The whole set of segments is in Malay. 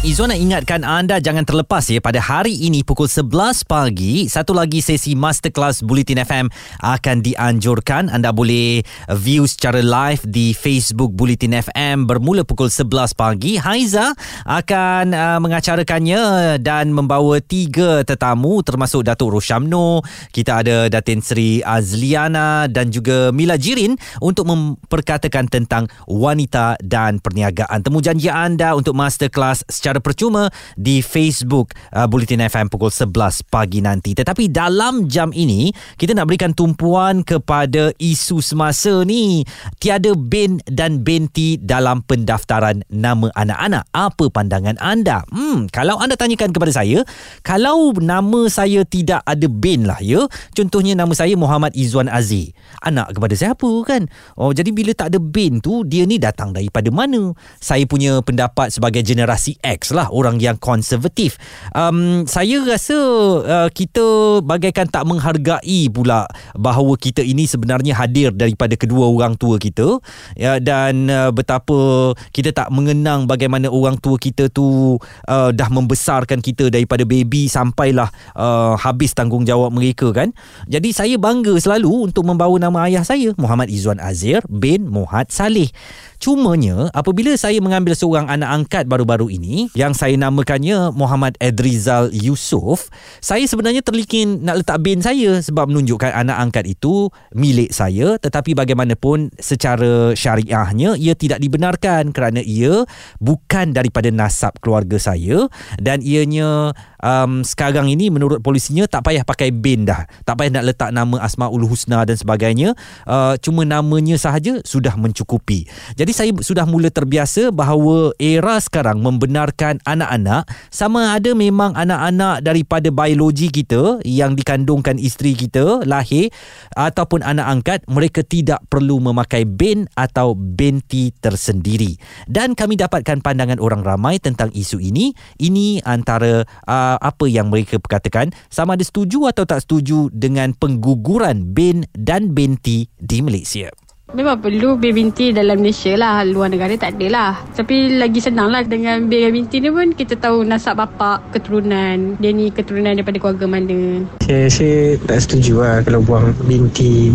Izwan nak ingatkan anda jangan terlepas ya pada hari ini pukul 11 pagi satu lagi sesi masterclass Bulletin FM akan dianjurkan. Anda boleh view secara live di Facebook Bulletin FM bermula pukul 11 pagi. Haiza akan uh, mengacarakannya dan membawa tiga tetamu termasuk Datuk Roshamno kita ada Datin Sri Azliana dan juga Mila Jirin untuk memperkatakan tentang wanita dan perniagaan. Temu janji anda untuk masterclass secara secara percuma di Facebook uh, Bulletin FM pukul 11 pagi nanti. Tetapi dalam jam ini, kita nak berikan tumpuan kepada isu semasa ni. Tiada bin dan binti dalam pendaftaran nama anak-anak. Apa pandangan anda? Hmm, kalau anda tanyakan kepada saya, kalau nama saya tidak ada bin lah ya, contohnya nama saya Muhammad Izwan Aziz. Anak kepada siapa kan? Oh, jadi bila tak ada bin tu, dia ni datang daripada mana? Saya punya pendapat sebagai generasi X X lah orang yang konservatif. Um, saya rasa uh, kita bagaikan tak menghargai pula bahawa kita ini sebenarnya hadir daripada kedua orang tua kita ya, dan uh, betapa kita tak mengenang bagaimana orang tua kita tu uh, dah membesarkan kita daripada baby sampailah uh, habis tanggungjawab mereka kan. Jadi saya bangga selalu untuk membawa nama ayah saya Muhammad Izzuan Azir bin Muhammad Saleh. Cumanya apabila saya mengambil seorang anak angkat baru-baru ini yang saya namakannya Muhammad Edrizal Yusof, saya sebenarnya terlikin nak letak bin saya sebab menunjukkan anak angkat itu milik saya tetapi bagaimanapun secara syariahnya ia tidak dibenarkan kerana ia bukan daripada nasab keluarga saya dan ianya um, sekarang ini menurut polisinya tak payah pakai bin dah. Tak payah nak letak nama Asmaul Husna dan sebagainya. Uh, cuma namanya sahaja sudah mencukupi. Jadi jadi saya sudah mula terbiasa bahawa era sekarang membenarkan anak-anak sama ada memang anak-anak daripada biologi kita yang dikandungkan isteri kita lahir ataupun anak angkat mereka tidak perlu memakai bin atau binti tersendiri. Dan kami dapatkan pandangan orang ramai tentang isu ini. Ini antara uh, apa yang mereka perkatakan sama ada setuju atau tak setuju dengan pengguguran bin dan binti di Malaysia. Memang perlu bin binti dalam Malaysia lah. Luar negara tak ada lah. Tapi lagi senang lah dengan bin binti ni pun kita tahu nasab bapa keturunan. Dia ni keturunan daripada keluarga mana. Saya, saya tak setuju lah kalau buang binti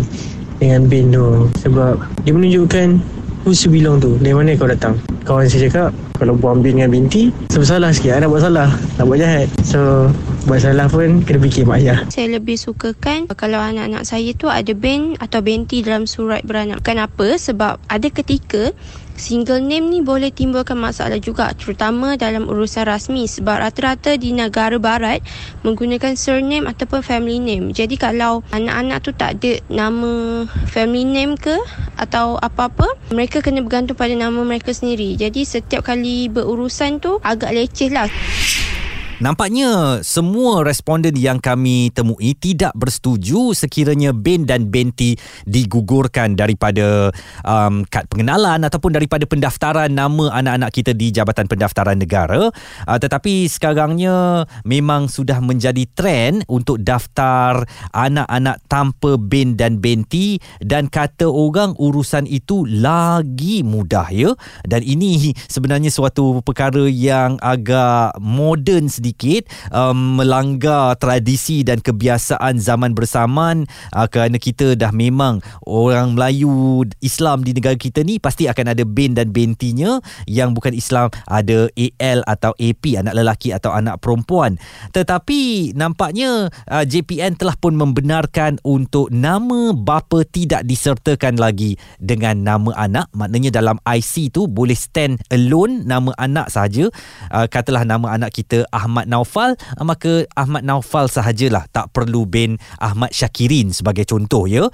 dengan bin tu. Sebab dia menunjukkan who's you belong tu. Dari mana kau datang. Kawan saya cakap kalau buang bin dengan binti, sebab salah sikit. Nak buat salah. Nak buat jahat. So, buat salah pun kena fikir mak ayah. Saya lebih sukakan kalau anak-anak saya tu ada bin atau binti dalam surat beranak. Kenapa? Sebab ada ketika single name ni boleh timbulkan masalah juga terutama dalam urusan rasmi sebab rata-rata di negara barat menggunakan surname ataupun family name. Jadi kalau anak-anak tu tak ada nama family name ke atau apa-apa, mereka kena bergantung pada nama mereka sendiri. Jadi setiap kali berurusan tu agak leceh lah. Nampaknya semua responden yang kami temui tidak bersetuju sekiranya bin dan binti digugurkan daripada um, kad pengenalan ataupun daripada pendaftaran nama anak-anak kita di Jabatan Pendaftaran Negara. Uh, tetapi sekarangnya memang sudah menjadi trend untuk daftar anak-anak tanpa bin dan binti dan kata orang urusan itu lagi mudah ya. Dan ini sebenarnya suatu perkara yang agak moden sedikit sedikit um, melanggar tradisi dan kebiasaan zaman bersamaan uh, kerana kita dah memang orang Melayu Islam di negara kita ni pasti akan ada bin dan bintinya yang bukan Islam ada AL atau AP anak lelaki atau anak perempuan. Tetapi nampaknya uh, JPN telah pun membenarkan untuk nama bapa tidak disertakan lagi dengan nama anak. Maknanya dalam IC tu boleh stand alone nama anak saja uh, katalah nama anak kita Ahmad Ahmad Naufal ah, maka Ahmad Naufal sahajalah tak perlu bin Ahmad Syakirin sebagai contoh ya.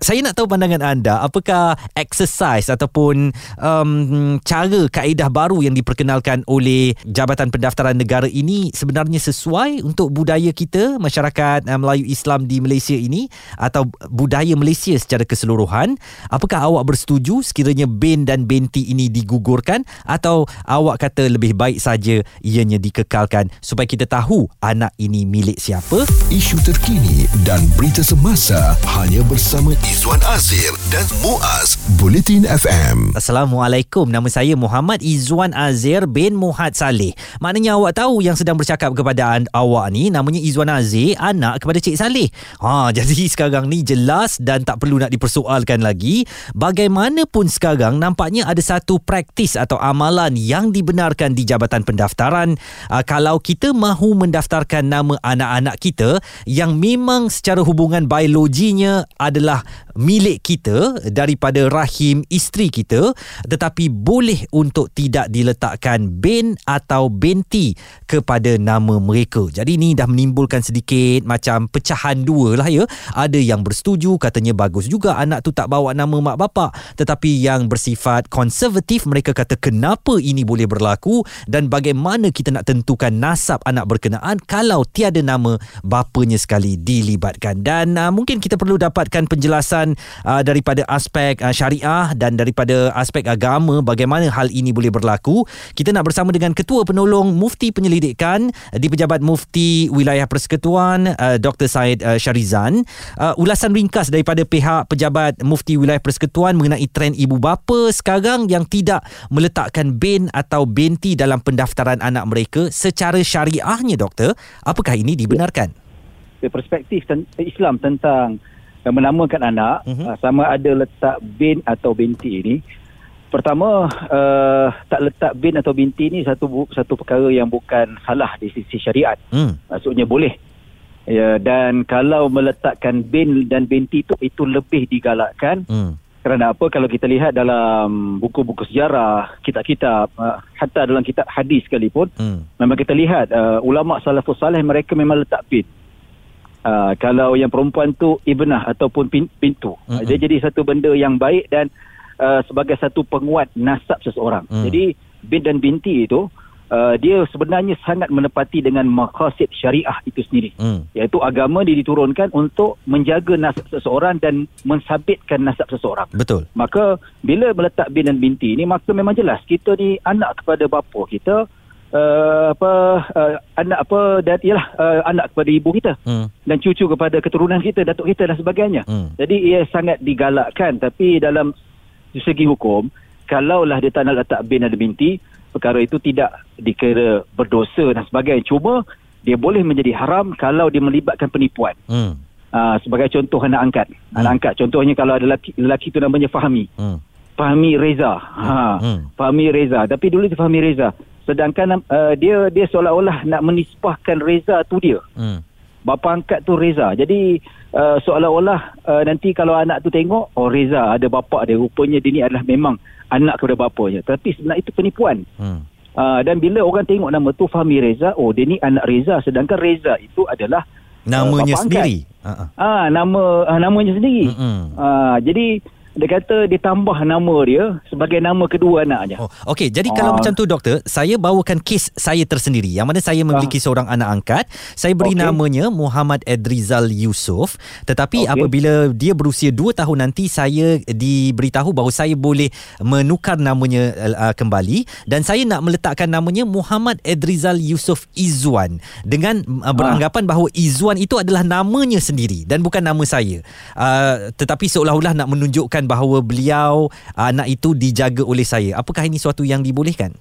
Saya nak tahu pandangan anda apakah exercise ataupun um, cara kaedah baru yang diperkenalkan oleh Jabatan Pendaftaran Negara ini sebenarnya sesuai untuk budaya kita masyarakat uh, Melayu Islam di Malaysia ini atau budaya Malaysia secara keseluruhan? Apakah awak bersetuju sekiranya bin dan binti ini digugurkan atau awak kata lebih baik saja ianya dikekalkan supaya kita tahu anak ini milik siapa. Isu terkini dan berita semasa hanya bersama Izwan Azir dan Muaz Bulletin FM. Assalamualaikum. Nama saya Muhammad Izwan Azir bin Muhad Saleh. Maknanya awak tahu yang sedang bercakap kepada awak ni namanya Izwan Azir, anak kepada Cik Saleh. Ha, jadi sekarang ni jelas dan tak perlu nak dipersoalkan lagi. Bagaimanapun sekarang nampaknya ada satu praktis atau amalan yang dibenarkan di Jabatan Pendaftaran uh, kalau kita mahu mendaftarkan nama anak-anak kita yang memang secara hubungan biologinya adalah milik kita daripada rahim isteri kita tetapi boleh untuk tidak diletakkan bin atau binti kepada nama mereka. Jadi ni dah menimbulkan sedikit macam pecahan dua lah ya. Ada yang bersetuju katanya bagus juga anak tu tak bawa nama mak bapak tetapi yang bersifat konservatif mereka kata kenapa ini boleh berlaku dan bagaimana kita nak tentukan nasab anak berkenaan kalau tiada nama bapanya sekali dilibatkan. Dan uh, mungkin kita perlu dapatkan penjelasan uh, daripada aspek uh, syariah dan daripada aspek agama bagaimana hal ini boleh berlaku. Kita nak bersama dengan ketua penolong mufti penyelidikan uh, di pejabat mufti wilayah persekutuan uh, Dr Said uh, Syarizan. Uh, ulasan ringkas daripada pihak pejabat mufti wilayah persekutuan mengenai trend ibu bapa sekarang yang tidak meletakkan bin atau binti dalam pendaftaran anak mereka secara syariahnya doktor apakah ini dibenarkan? Dari perspektif ten- Islam tentang uh, menamakan anak uh-huh. uh, sama ada letak bin atau binti ini. Pertama uh, tak letak bin atau binti ini satu bu- satu perkara yang bukan salah di sisi syariat. Hmm. Maksudnya boleh. Ya dan kalau meletakkan bin dan binti itu itu lebih digalakkan hmm kerana apa kalau kita lihat dalam buku-buku sejarah kitab-kitab uh, hatta dalam kitab hadis sekalipun hmm memang kita lihat uh, ulama salafus saleh mereka memang letak bin. Uh, kalau yang perempuan tu ibnah ataupun pin, pintu. Uh, dia jadi satu benda yang baik dan uh, sebagai satu penguat nasab seseorang. Mm. Jadi bin dan binti itu uh, dia sebenarnya sangat menepati dengan maqasid syariah itu sendiri. hmm Iaitu agama dia diturunkan untuk menjaga nasab seseorang dan mensabitkan nasab seseorang. betul Maka bila meletak bin dan binti ni maka memang jelas kita ni anak kepada bapa kita uh, apa uh, anak apa dan ialah uh, anak kepada ibu kita hmm dan cucu kepada keturunan kita datuk kita dan sebagainya. hmm Jadi ia sangat digalakkan tapi dalam segi hukum kalaulah dia tak nak letak bin dan binti perkara itu tidak dikira berdosa dan sebagainya cuma dia boleh menjadi haram kalau dia melibatkan penipuan. hmm Uh, sebagai contoh anak angkat. Hmm. Anak angkat contohnya kalau ada lelaki, lelaki tu namanya Fahmi. hmm Fahmi Reza. Ha. Hmm. Fahmi Reza. Tapi dulu dia Fahmi Reza. Sedangkan uh, dia dia seolah-olah nak menisbahkan Reza tu dia. hmm Bapa angkat tu Reza. Jadi uh, seolah-olah uh, nanti kalau anak tu tengok oh Reza ada bapa dia. Rupanya dia ni adalah memang anak kepada bapanya. Tapi sebenarnya itu penipuan. hmm Uh, dan bila orang tengok nama tu Fahmi Reza, oh dia ni anak Reza sedangkan Reza itu adalah namanya bapa angkat. sendiri ha ah ah nama ah, namanya sendiri. hmm Ah, jadi dia kata dia tambah nama dia sebagai nama kedua anaknya. Oh, okey. Jadi kalau Ah. macam tu doktor, saya bawakan kes saya tersendiri. Yang mana saya memiliki seorang anak angkat. Saya beri Okey. namanya Muhammad Edrizal Yusof. Tetapi Okey. apabila dia berusia 2 tahun nanti saya diberitahu bahawa saya boleh menukar namanya uh, kembali dan saya nak meletakkan namanya Muhammad Edrizal Yusof Izwan dengan uh, beranggapan bahawa Izwan itu adalah namanya sendiri dan bukan nama saya. Uh, tetapi seolah-olah nak menunjukkan bahawa beliau uh, anak itu dijaga oleh saya. Apakah ini suatu yang dibolehkan?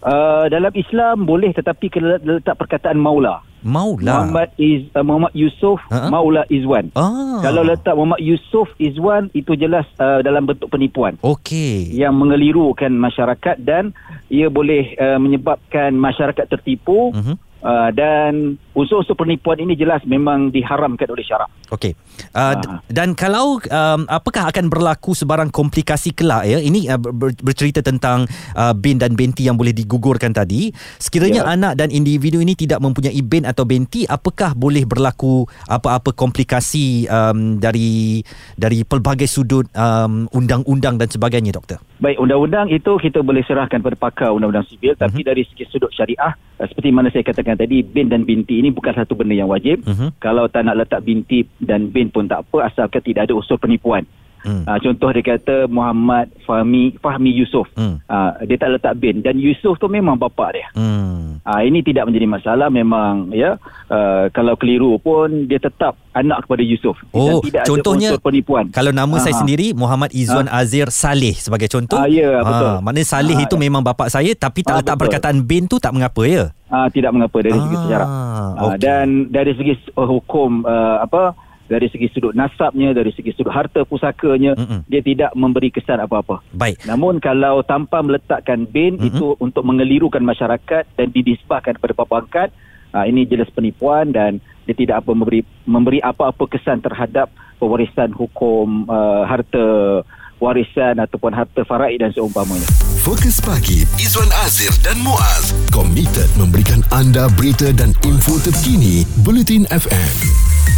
Uh, dalam Islam boleh tetapi kena letak perkataan maula. Maulah. Muhammad is uh, Muhammad Yusuf Ha? Maula Izwan. Ah. Kalau letak Muhammad Yusuf Izwan itu jelas uh, dalam bentuk penipuan Okey. yang mengelirukan masyarakat dan ia boleh uh, menyebabkan masyarakat tertipu Mhm. Uh, dan unsur-unsur penipuan ini jelas memang diharamkan oleh syarak. Okey. Uh, d- Ah. dan kalau um, apakah akan berlaku sebarang komplikasi kelak ya? Ini uh, ber- bercerita tentang uh, bin dan binti yang boleh digugurkan tadi. Sekiranya Ya. anak dan individu ini tidak mempunyai bin atau binti, apakah boleh berlaku apa-apa komplikasi um, dari dari pelbagai sudut um, undang-undang dan sebagainya doktor? Baik, undang-undang itu kita boleh serahkan pada pakar undang-undang sivil tapi dari segi sudut syariah uh, seperti mana saya katakan tadi bin dan binti ini bukan satu benda yang wajib. Mhm. Kalau tak nak letak binti dan bin pun tak apa asalkan tidak ada unsur penipuan. Hmm. Uh, contoh dia kata Muhammad Fahmi Fahmi Yusof. Hmm. Uh, dia tak letak bin dan Yusof tu memang bapa dia. Hmm. Ah ini tidak menjadi masalah memang ya uh, kalau keliru pun dia tetap anak kepada Yusuf Oh, dan tidak contohnya ada penipuan. Kalau nama saya Ah. sendiri Muhammad Izzuan Azir Saleh sebagai contoh. Ah, ya, betul. maknanya Saleh Ah, itu memang bapa saya tapi tak Ah, letak betul. perkataan bin tu tak mengapa ya. Ah tidak mengapa dari segi Ah, sejarah. Ah, okey. dan dari segi hukum uh, apa dari segi sudut nasabnya, dari segi sudut harta pusakanya, Mm-mm. dia tidak memberi kesan apa-apa. Baik. Namun kalau tanpa meletakkan bin Mm-mm. itu untuk mengelirukan masyarakat dan didisbahkan kepada bapa angkat, ah, ini jelas penipuan dan dia tidak apa memberi memberi apa-apa kesan terhadap pewarisan hukum uh, harta warisan ataupun harta faraid dan seumpamanya. Fokus pagi Izwan Azir dan Muaz komited memberikan anda berita dan info terkini Bulletin FM.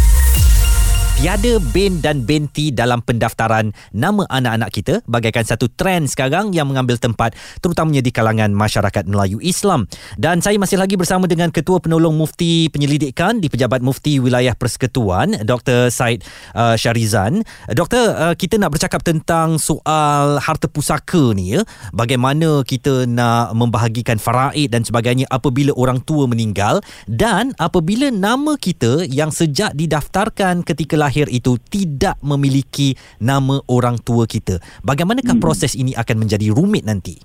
Tiada bin dan binti dalam pendaftaran nama anak-anak kita bagaikan satu trend sekarang yang mengambil tempat terutamanya di kalangan masyarakat Melayu Islam. Dan saya masih lagi bersama dengan Ketua Penolong Mufti Penyelidikan di Pejabat Mufti Wilayah Persekutuan Dr. Said uh, Syarizan. Doktor, uh, kita nak bercakap tentang soal harta pusaka ni ya. Bagaimana kita nak membahagikan faraid dan sebagainya apabila orang tua meninggal dan apabila nama kita yang sejak didaftarkan ketika lahir itu tidak memiliki nama orang tua kita. Bagaimanakah Hmm. proses ini akan menjadi rumit nanti?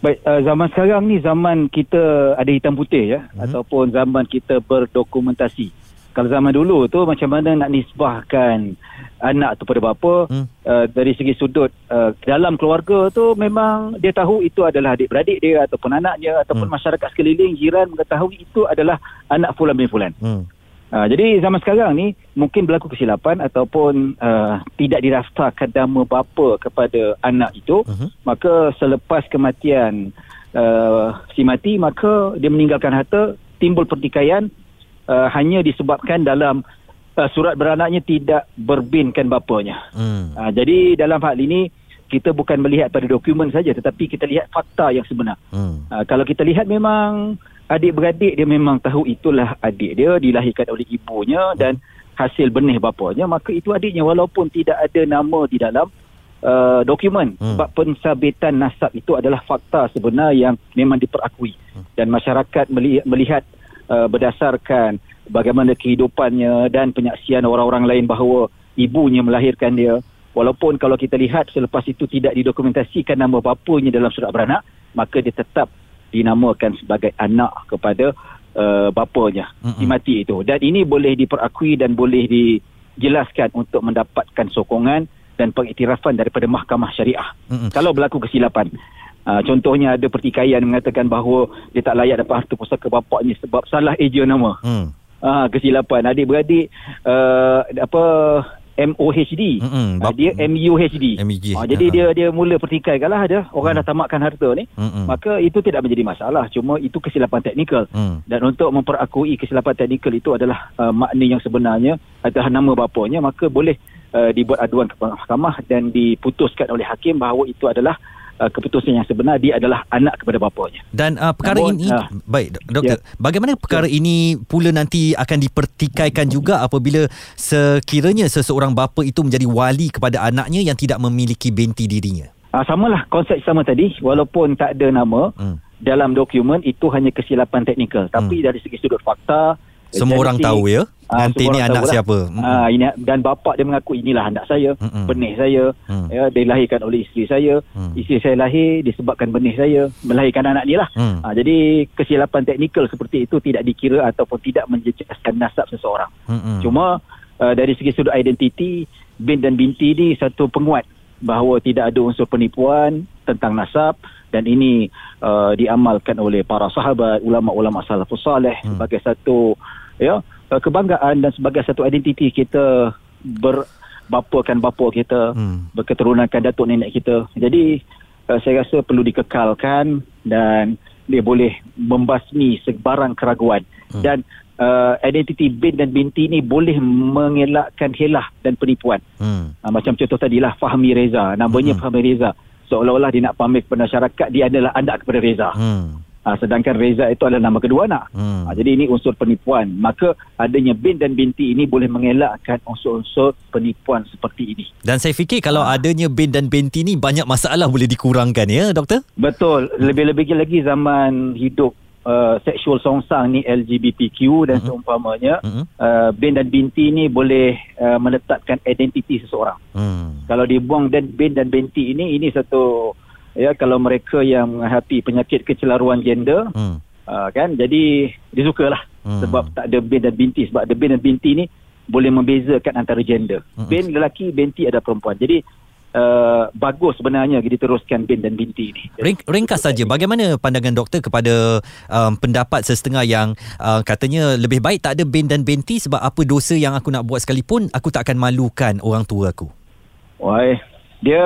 Baik, uh, zaman sekarang ni zaman kita ada hitam putih ya Mhm. ataupun zaman kita berdokumentasi. Kalau zaman dulu tu macam mana nak nisbahkan anak tu pada bapa Hmm. uh, dari segi sudut uh, dalam keluarga tu memang dia tahu itu adalah adik-beradik dia ataupun anaknya ataupun Hmm. masyarakat sekeliling jiran mengetahui itu adalah anak fulan bin fulan. Hmm. Uh, jadi zaman sekarang ni mungkin berlaku kesilapan ataupun uh, tidak diraftarkan nama bapa kepada anak itu Mhm. maka selepas kematian uh, si mati maka dia meninggalkan harta timbul pertikaian uh, hanya disebabkan dalam uh, surat beranaknya tidak berbinkan bapanya. Hmm. Uh, jadi dalam hal ini kita bukan melihat pada dokumen saja tetapi kita lihat fakta yang sebenar. Hmm. Uh, kalau kita lihat memang adik-beradik dia memang tahu itulah adik dia dilahirkan oleh ibunya dan hasil benih bapanya maka itu adiknya. Walaupun tidak ada nama di dalam uh, dokumen Hmm. sebab pensabitan nasab itu adalah fakta sebenar yang memang diperakui. Dan masyarakat meli- melihat uh, berdasarkan bagaimana kehidupannya dan penyaksian orang-orang lain bahawa ibunya melahirkan dia. Walaupun kalau kita lihat selepas itu tidak didokumentasikan nama bapanya dalam surat beranak maka dia tetap dinamakan sebagai anak kepada uh, bapanya Mm-mm. si mati itu dan ini boleh diperakui dan boleh dijelaskan untuk mendapatkan sokongan dan pengiktirafan daripada mahkamah syariah Mm-mm. kalau berlaku kesilapan uh, contohnya ada pertikaian mengatakan bahawa dia tak layak dapat harta pusaka bapaknya sebab salah eja nama Hmm. Ah kesilapan adik-beradik uh, apa MOHD. Mm-mm. Ah, dia MUHD. MUG. Ah, jadi Ah. dia dia mula pertikaikan lah dia. Orang dah tamatkan harta ni. Mm-mm. Maka itu tidak menjadi masalah. Cuma itu kesilapan teknikal. Hmm. Dan untuk memperakui kesilapan teknikal itu adalah uh, makna yang sebenarnya adalah nama bapanya maka boleh uh, dibuat aduan ke mahkamah dan diputuskan oleh hakim bahawa itu adalah uh, keputusan yang sebenar dia adalah anak kepada bapanya. Dan uh, perkara Namun, ini ah, baik dok- doktor ya. bagaimana perkara ini pula nanti akan dipertikaikan juga apabila sekiranya seseorang bapa itu menjadi wali kepada anaknya yang tidak memiliki binti dirinya. Ah samalah konsep sama tadi walaupun tak ada nama Hmm. dalam dokumen itu hanya kesilapan teknikal tapi dari segi sudut fakta Semua orang tahu ya Ah, nanti ni anak tahulah. siapa. Ah ini dan bapa dia mengaku inilah anak saya, Mm-mm. benih saya. Hmm. Ya dilahirkan oleh isteri saya. Hmm. Isteri saya lahir disebabkan benih saya melahirkan anak ni lah. Hmm. Ah, jadi kesilapan teknikal seperti itu tidak dikira ataupun tidak menjejaskan nasab seseorang. Mm-mm. Cuma uh, dari segi sudut identiti bin dan binti ni satu penguat bahawa tidak ada unsur penipuan tentang nasab dan ini uh, diamalkan oleh para sahabat ulama-ulama salafus saleh Hmm. sebagai satu ya uh, kebanggaan dan sebagai satu identiti kita berbapakan bapa kita Hmm. berketurunankan datuk nenek kita jadi uh, saya rasa perlu dikekalkan dan dia boleh membasmi sebarang keraguan Hmm. dan uh, identiti bin dan binti ni boleh mengelakkan helah dan penipuan Hmm. uh, macam contoh tadilah Fahmi Reza namanya Hmm. Fahmi Reza seolah-olah dia nak pamer kepada masyarakat dia adalah anak kepada Reza Hmm. Uh, sedangkan Reza itu adalah nama kedua anak Hmm. uh, jadi ini unsur penipuan maka adanya bin dan binti ini boleh mengelakkan unsur-unsur penipuan seperti ini Dan saya fikir kalau Ah. adanya bin dan binti ni banyak masalah boleh dikurangkan ya doktor? Betul. Lebih-lebih lagi zaman hidup uh, seksual songsang ni LGBTQ dan Mhm. seumpamanya Mm-mm. uh, bin dan binti ni boleh uh, menetapkan identiti seseorang Hmm. kalau dibuang dan bin dan binti ini ini satu ya kalau mereka yang menghadapi penyakit kecelaruan gender Hmm. uh, kan jadi dia sukalah Hmm. sebab tak ada bin dan binti sebab ada bin dan binti ni boleh membezakan antara gender Hmm. bin lelaki binti ada perempuan jadi uh, bagus sebenarnya diteruskan bin dan binti ni Ring, ringkas saja bagaimana pandangan doktor kepada um, pendapat sesetengah yang uh, katanya lebih baik tak ada bin dan binti sebab apa dosa yang aku nak buat sekalipun aku tak akan malukan orang tua aku. Wah, dia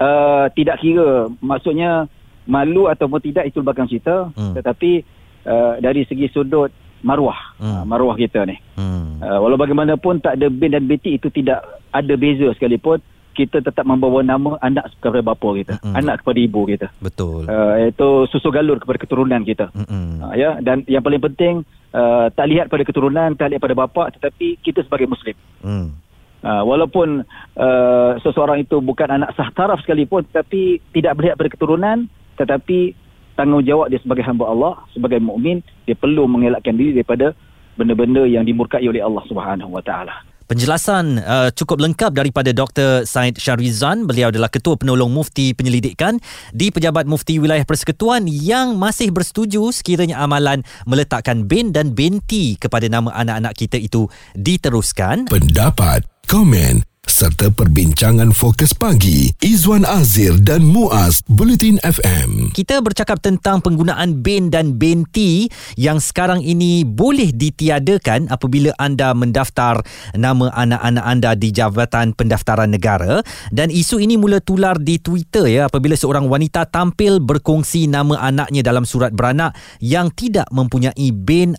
uh, tidak kira maksudnya malu ataupun tidak itu belakang cerita Hmm. tetapi uh, dari segi sudut maruah Hmm. uh, maruah kita ni Hmm. uh, walau bagaimanapun tak ada bin dan binti itu tidak ada beza sekalipun kita tetap membawa nama anak kepada bapa kita Mm-mm. anak kepada ibu kita Betul. uh, iaitu susu galur kepada keturunan kita Mm-mm. uh, ya dan yang paling penting uh, tak lihat pada keturunan tak lihat pada bapa tetapi kita sebagai muslim Hmm. Uh, walaupun uh, seseorang itu bukan anak sah taraf sekalipun tetapi tidak melihat pada keturunan tetapi tanggungjawab dia sebagai hamba Allah sebagai mukmin dia perlu mengelakkan diri daripada benda-benda yang dimurkai oleh Allah Subhanahu Wa Taala. Penjelasan uh, cukup lengkap daripada Dr. Said Syarizan. Beliau adalah Ketua Penolong Mufti Penyelidikan di Pejabat Mufti Wilayah Persekutuan yang masih bersetuju sekiranya amalan meletakkan bin dan binti kepada nama anak-anak kita itu diteruskan. Pendapat, komen serta perbincangan fokus pagi Izwan Azir dan Muaz Bulletin FM. Kita bercakap tentang penggunaan bin dan binti yang sekarang ini boleh ditiadakan apabila anda mendaftar nama anak-anak anda di Jabatan Pendaftaran Negara dan isu ini mula tular di Twitter ya apabila seorang wanita tampil berkongsi nama anaknya dalam surat beranak yang tidak mempunyai bin